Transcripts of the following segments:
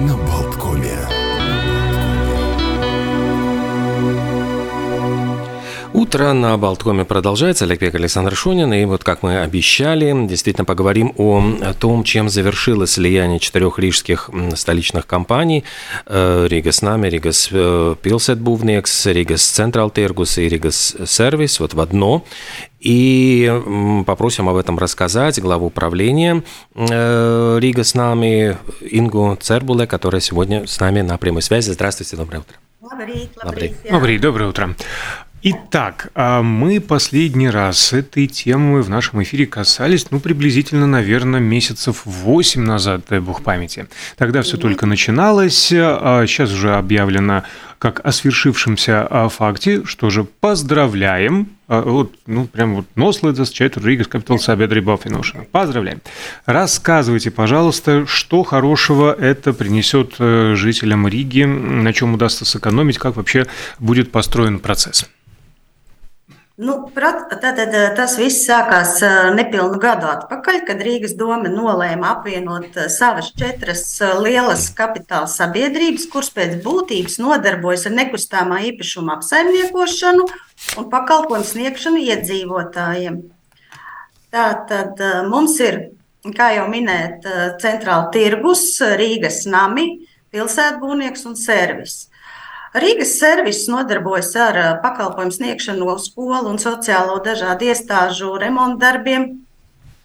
на Болткоме. Утро на Болткоме продолжается. Олег Пек, Александр Шунин. И вот, как мы обещали, действительно поговорим о том, чем завершилось слияние четырех рижских столичных компаний. Э, Ригас Нами, Ригас э, Пилсет Бувнекс, Ригас Централ Тергус и Ригас Сервис вот в одно. И попросим об этом рассказать главу управления э, Рига с нами Ингу Цербуле, которая сегодня с нами на прямой связи. Здравствуйте, доброе утро. Лабрит. Лабрит, доброе утро. Итак, а мы последний раз этой темы в нашем эфире касались, ну, приблизительно, наверное, месяцев 8 назад, дай бог памяти. Тогда все только начиналось, а сейчас уже объявлено как о свершившемся а, факте, что же поздравляем, вот, ну, прям вот носледас четверть Риgas Capital Sabedri Баффиношина. Поздравляем. Рассказывайте, пожалуйста, что хорошего это принесет э, жителям Риги, на чем удастся сэкономить, как вообще будет построен процесс. Nu, tātad, tas viss sākās nepilnu gadu atpakaļ, kad Rīgas doma nolēma apvienot savas četras lielas kapitāla sabiedrības, kuras pēc būtības nodarbojas ar nekustamā īpašuma apsaimniekošanu un pakalpojumu sniegšanu iedzīvotājiem. Tātad mums ir, kā jau minēt, centrāla tirgus, Rīgas nami, pilsētbūvnieks un servis. Rīgas servis nodarbojas ar pakalpojumu sniegšanu no skolu un sociālo dažādu iestāžu remontu darbiem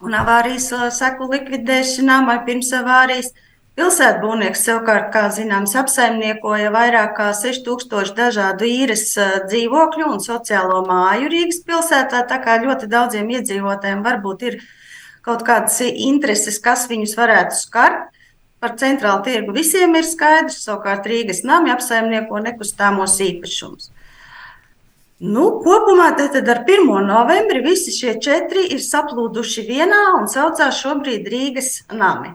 un avārijas seku likvidēšanām vai pirms avārijas. Pilsētbūvnieks savukārt, kā zināms, apsaimniekoja vairāk kā 6000 dažādu īres dzīvokļu un sociālo māju Rīgas pilsētā. Tā kā ļoti daudziem iedzīvotājiem varbūt ir kaut kādas intereses, kas viņus varētu skart. Par centrālu tirgu visiem ir skaidrs, savukārt Rīgas nami apsaimnieko nekustamos īpašumus. Nu, kopumā tad ar 1. novembri visi šie četri ir saplūduši vienā un saucās šobrīd Rīgas nami.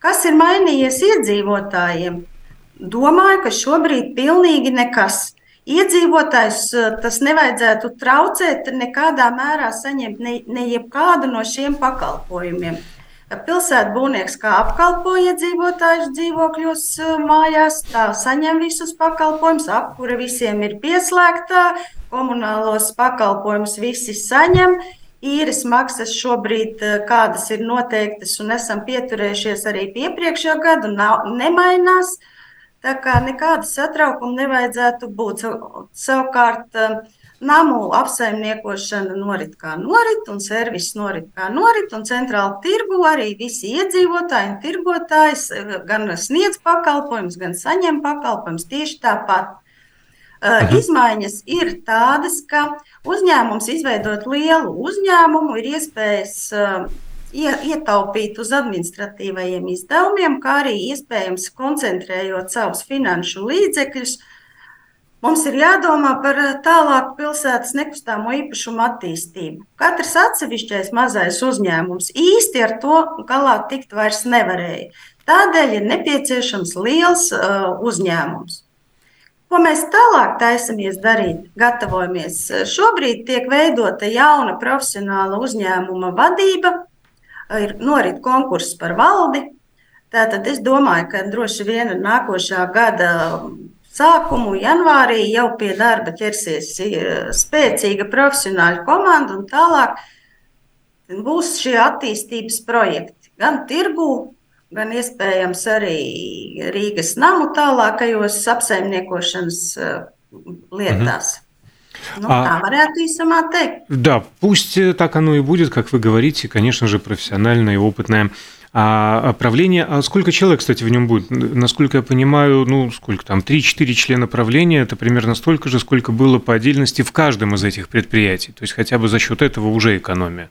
Kas ir mainījies iedzīvotājiem? Domāju, ka šobrīd pilnīgi nekas. Iedzīvotājs tas nevajadzētu traucēt nekādā mērā saņemt ne, ne jebkādu no šiem pakalpojumiem. Pilsētbūvnieks kā apkalpo iedzīvotājus dzīvokļos, mājās, tā saņem visus pakalpojumus, apkure visiem ir pieslēgtā, komunālos pakalpojumus visi saņem. Īres maksas šobrīd, kādas ir noteiktas, un esam pieturējušies arī iepriekšējā gada, nav, nemainās. Tā kā nekāda satraukuma nevajadzētu būt. Savukārt, Namu apsaimniekošana norit kā norit, un servis norit kā norit, un centrāla tirgu arī visi iedzīvotāji un tirgotājs gan sniedz pakalpojumus, gan saņem pakalpojumus tieši tāpat. Uh, izmaiņas ir tādas, ka uzņēmums izveidot lielu uzņēmumu ir iespējas uh, ietaupīt uz administratīvajiem izdevumiem, kā arī iespējams koncentrējot savus finanšu līdzekļus uh, Mums ir jādomā par eh, tālāku pilsētas nekustāmo īpašumu attīstību. Katrs atsevišķais mazais uzņēmums īsti ar to galā tikt vairs nevarēja. Tādēļ ir nepieciešams liels uh, uzņēmums. Ko mēs tālāk taisamies darīt? Gatavojamies. Šobrīd tiek veidota jauna profesionāla uzņēmuma vadība, ir norit konkurss par valdi. Tātad es domāju, ka droši vien nākošā gada sākumu janvārī jau pie darba ķersies spēcīga profesionāļu komanda un tālāk būs šie attīstības projekti gan tirgū, gan iespējams arī Rīgas namu tālākajos apsaimniekošanas lietās. Mhm. Ну, а, да, варианты и сама ты. Да, пусть так оно и будет, как вы говорите, конечно же, профессиональная и опытная а правление, а сколько человек, кстати, в нем будет? Насколько я понимаю, ну, сколько там, 3-4 члена правления, это примерно столько же, сколько было по отдельности в каждом из этих предприятий. То есть хотя бы за счет этого уже экономия.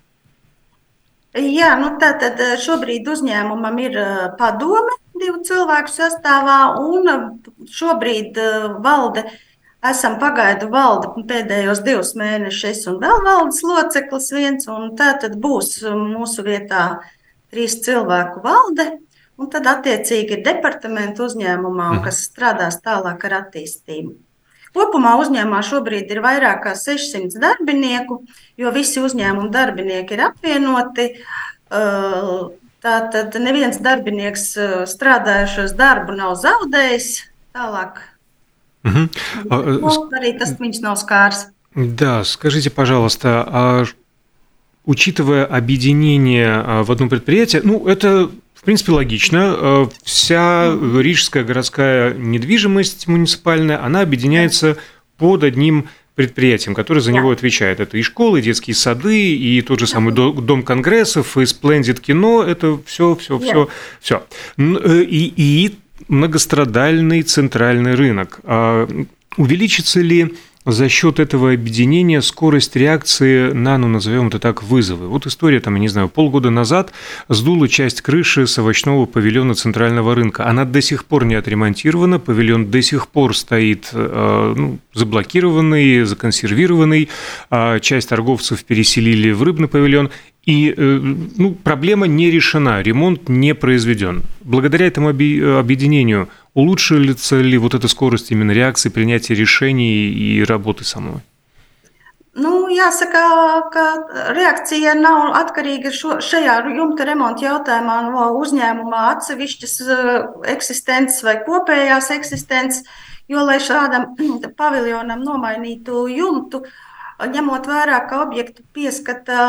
Jā, nu tātad šobrīd uzņēmumam ir padome divu cilvēku sastāvā, un šobrīd valde, esam pagaidu valde pēdējos divus mēnešus, un vēl valdes loceklis viens, un tā tad būs mūsu vietā uh, trīs cilvēku valde, un tad attiecīgi ir departamenta uzņēmumā, mhm. kas strādās tālāk ar attīstību. Kopumā uzņēmumā šobrīd ir vairāk kā 600 darbinieku, jo visi uzņēmuma darbinieki ir apvienoti. Uh, Tātad neviens darbinieks strādājušos darbu nav zaudējis. Tālāk. Угу. Ну, arī tas viņš nav skārs. Да, скажите, пожалуйста, а учитывая объединение в одно предприятие, ну, это в принципе, логично. Вся рижская городская недвижимость муниципальная, она объединяется под одним предприятием, которое за него отвечает. Это и школы, и детские сады, и тот же самый дом конгрессов, и Splendid кино. Это все, все, все, все. И, и многострадальный центральный рынок. А увеличится ли за счет этого объединения скорость реакции на, ну, назовем это так, вызовы. Вот история, там, я не знаю, полгода назад сдула часть крыши с овощного павильона центрального рынка. Она до сих пор не отремонтирована, павильон до сих пор стоит э, ну, заблокированный, законсервированный, а часть торговцев переселили в рыбный павильон, и э, ну, проблема не решена, ремонт не произведен. Благодаря этому объединению улучшится ли вот эта скорость именно реакции, принятия решений и работы самой? Nu, jāsaka, ka reakcija nav atkarīga šo, šajā jumta remonta jautājumā no uzņēmuma atsevišķas eksistences vai kopējās eksistences, jo, lai šādam paviljonam nomainītu jumtu, ņemot vērā, ka objektu pieskata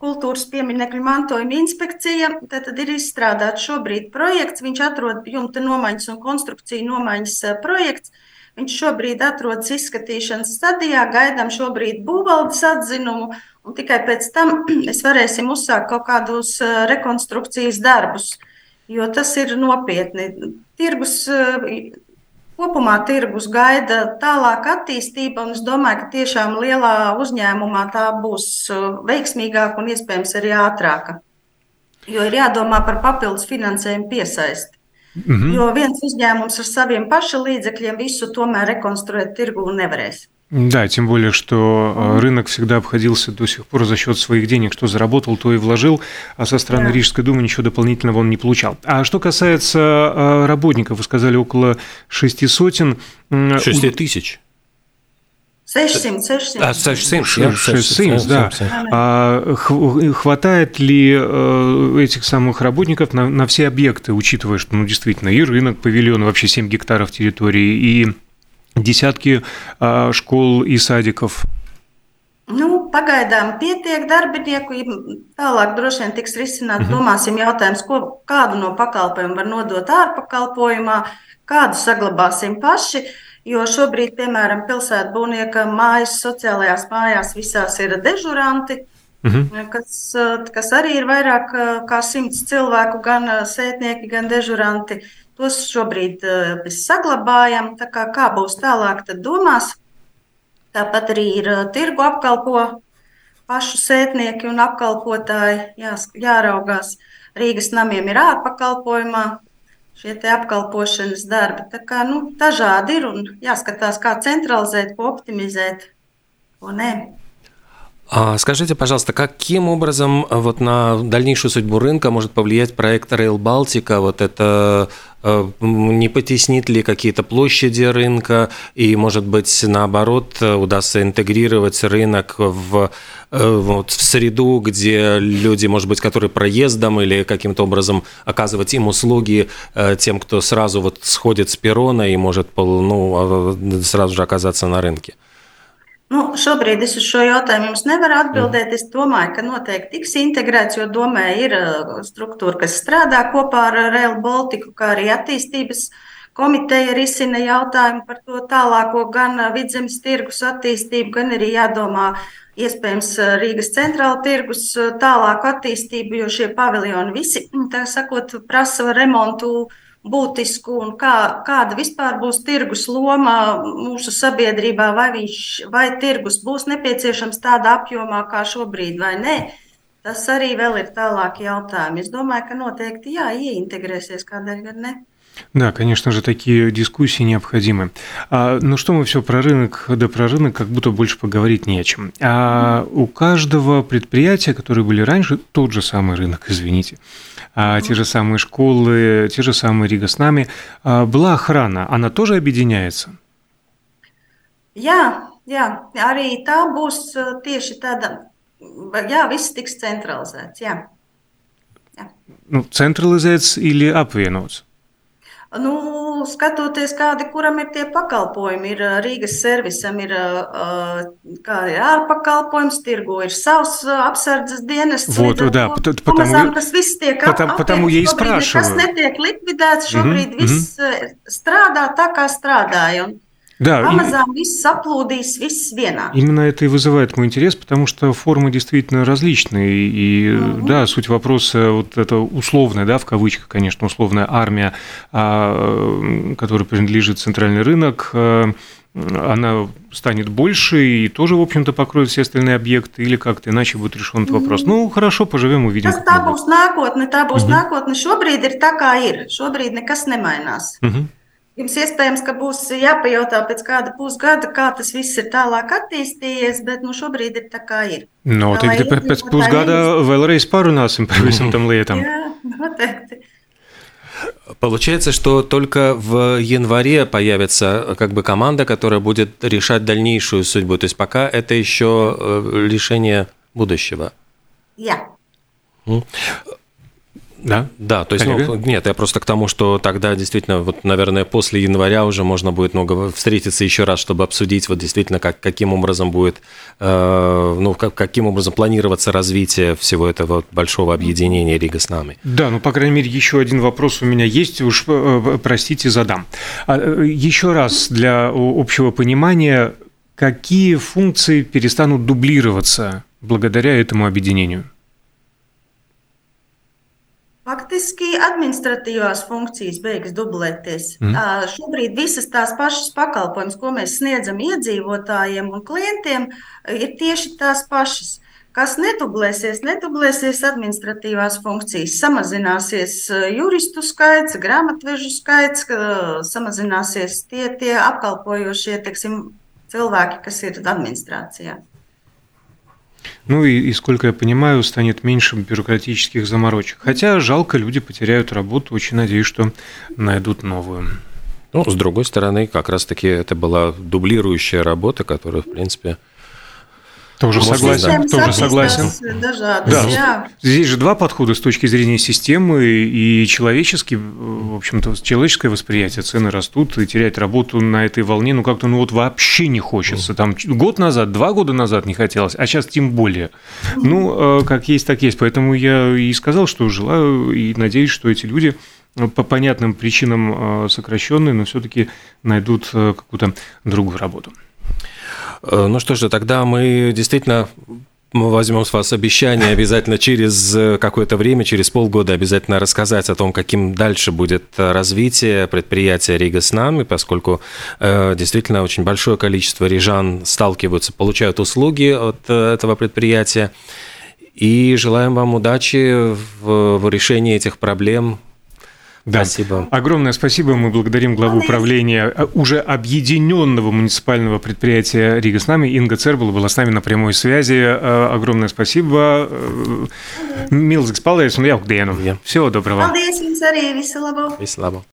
kultūras pieminiektu mantojuma inspekcija. Tad ir izstrādāts šobrīd projekts. Viņš atrod jumta nomaiņas un konstrukciju nomaiņas eh, projekts. Viņš šobrīd atrodas izskatīšanas stadijā, gaidām šobrīd būvvaldes atzinumu, un tikai pēc tam mēs varēsim uzsākt kaut kādus eh, rekonstrukcijas darbus, jo tas ir nopietni. Tirgus eh, Kopumā tirgus gaida tālāka attīstība, un es domāju, ka tiešām lielā uzņēmumā tā būs uh, veiksmīgāka un iespējams arī ātrāka. Jo ir jādomā par papildus finansējumu piesaisti. Mm -hmm. Jo viens uzņēmums ar saviem paša līdzekļiem visu tomēr rekonstruēt tirgu nevarēs. Да, тем более, что э, рынок всегда обходился до сих пор за счет своих денег, что заработал, то и вложил, а со стороны да. Рижской думы ничего дополнительного он не получал. А что касается э, работников, вы сказали около шести сотен. Шести тысяч. 600, 600. А, 600, 600, 600 да. А хватает ли э, этих самых работников на, на все объекты, учитывая, что ну, действительно и рынок, павильон, вообще 7 гектаров территории, и desiatki škol i sadikov. Nu, pagaidām pietiek darbinieku. Tālāk droši vien tiks risināts. Uh -huh. Domāsim, jautājums, ko, kādu no pakalpojumiem var nodot ārpakalpojumā, kādu saglabāsim paši. Jo šobrīd, piemēram, pilsētbūvnieka mājas, sociālajās mājās visās ir dežuranti mhm. kas, kas arī ir vairāk kā simts cilvēku, gan sētnieki, gan dežuranti. Tos šobrīd mēs saglabājam. Kā, kā būs tālāk, tad domās. Tāpat arī ir tirgu apkalpo pašu sētnieki un apkalpotāji. Jā, jāraugās. Rīgas namiem ir ārpakalpojumā šie apkalpošanas darbi. Tā kā nu, dažādi ir un jāskatās, kā centralizēt, ko optimizēt, ko nē. А скажите, пожалуйста, каким образом э, вот на дальнейшую судьбу рынка может повлиять проект Rail Балтика? Вот это э, не потеснит ли какие-то площади рынка и, может быть, наоборот, удастся интегрировать рынок в, э, вот, в среду, где люди, может быть, которые проездом или каким-то образом оказывать им услуги тем, кто сразу вот сходит с перрона и может ну, а, сразу же оказаться на рынке? Šobrīd es uz šo jautājumu jums nevaru atbildēt. Es domāju, ka noteikti tiks integrēts, jo domē ir uh, struktūra, kas strādā kopā ar Rail Baltiku, kā arī attīstības komiteja risina jautājumu par to tālāko gan uh, vidzemes tirgus attīstību, gan arī jādomā iespējams uh, Rīgas centrāla tirgus tālāku attīstību, jo šie paviljoni visi, tā sakot, prasa remontu būtisku un kā, kāda vispār būs tirgus loma mūsu sabiedrībā, vai, viņš, vai tirgus būs nepieciešams tādā apjomā kā šobrīd vai nē. Tas arī vēl ir tālāk jautājumi. Es domāju, ka noteikti jā, ieintegrēsies, kādēļ gan ne. Да, конечно же, такие дискуссии необходимы. А, ну что мы все про рынок, да про рынок как будто больше поговорить не о чем. А у каждого предприятия, которые были раньше, тот же самый рынок, извините, а, те же самые школы, те же самые Рига с нами, а, была охрана, она тоже объединяется? Jā, jā, arī tā būs tieši tāda, jā, viss tiks centralizēts, jā. nu, centralizēts или apvienots? Nu, skatoties, kādi kuram ir tie pakalpojumi, ir Rīgas servisam, ir, ir ārpakalpojums, tirgu ir savs apsardzes dienas. Вот, да, потому, Pamazām, tas viss tiek потому, потому я и спрашиваю. Tas netiek likvidēts, šobrīd mm -hmm. viss strādā tā, kā strādāja. Un Да, Amazon и... viss saplūdīs, viss vienā. Именно это и вызывает мой интерес, потому что формы действительно различные. И угу. да, суть вопроса, вот это условная, да, в кавычках, конечно, условная армия, а, которой принадлежит центральный рынок, а, она станет больше и тоже, в общем-то, покроет все остальные объекты, или как-то иначе будет решен этот вопрос. Ну, хорошо, поживем, увидим. Tas tā būs nākotne, tā būs угу. nākotne. Šobrīd ir tā, kā ir. Šobrīd nekas nemainās. Угу. Jums iespējams, ka būs jāpajautā pēc kāda pusgada, kā tas viss ir tālāk attīstījies, bet nu, šobrīd ir tā, kā ir. No, tā tad pēc, pēc pusgada vēlreiz parunāsim par visam tam lietам. Jā, noteikti. Получается, что только в январе появится как бы команда, которая будет решать дальнейшую судьбу. То есть пока это еще решение будущего. Я. Да? Да, то есть, ну, нет, я просто к тому, что тогда действительно, вот, наверное, после января уже можно будет много встретиться еще раз, чтобы обсудить вот действительно, как, каким образом будет, э, ну, как, каким образом планироваться развитие всего этого большого объединения Рига с нами. Да, ну, по крайней мере, еще один вопрос у меня есть, уж, э, простите, задам. А, э, еще раз для общего понимания, какие функции перестанут дублироваться благодаря этому объединению? Faktiski administratīvās funkcijas beigas dublēties. Mm. Uh, šobrīd visas tās pašas pakalpojumus, ko mēs sniedzam iedzīvotājiem un klientiem, ir tieši tās pašas. Kas nedublēsies, nedublēsies administratīvās funkcijas. Samazināsies juristu skaits, grāmatvežu skaits, samazināsies tie, tie apkalpojošie teiksim, cilvēki, kas ir administrācijā. Ну и, и, сколько я понимаю, станет меньше бюрократических заморочек. Хотя жалко, люди потеряют работу. Очень надеюсь, что найдут новую. Ну, с другой стороны, как раз-таки это была дублирующая работа, которая, в принципе, тоже согласен, тоже согласен. Да, здесь же два подхода с точки зрения системы и человеческий, в общем-то, человеческое восприятие. Цены растут, и терять работу на этой волне, ну как-то, ну вот вообще не хочется. Там год назад, два года назад не хотелось, а сейчас тем более. Ну, э, как есть, так есть. Поэтому я и сказал, что желаю и надеюсь, что эти люди по понятным причинам э, сокращенные, но все-таки найдут э, какую-то другую работу. Э, ну что же, тогда мы действительно мы возьмем с вас обещание обязательно через э, какое-то время, через полгода обязательно рассказать о том, каким дальше будет э, развитие предприятия Рига с нами, поскольку э, действительно очень большое количество рижан сталкиваются, получают услуги от этого предприятия. И желаем вам удачи в, в решении этих проблем да. Спасибо. Огромное спасибо. Мы благодарим главу управления э, уже объединенного муниципального предприятия Рига с нами. Инга Цербула была с нами на прямой связи. Э, огромное спасибо. Милзик Спалдейс un jauku dienu. Всего доброго. Paldies jums arī. Visu labu. Visu labu.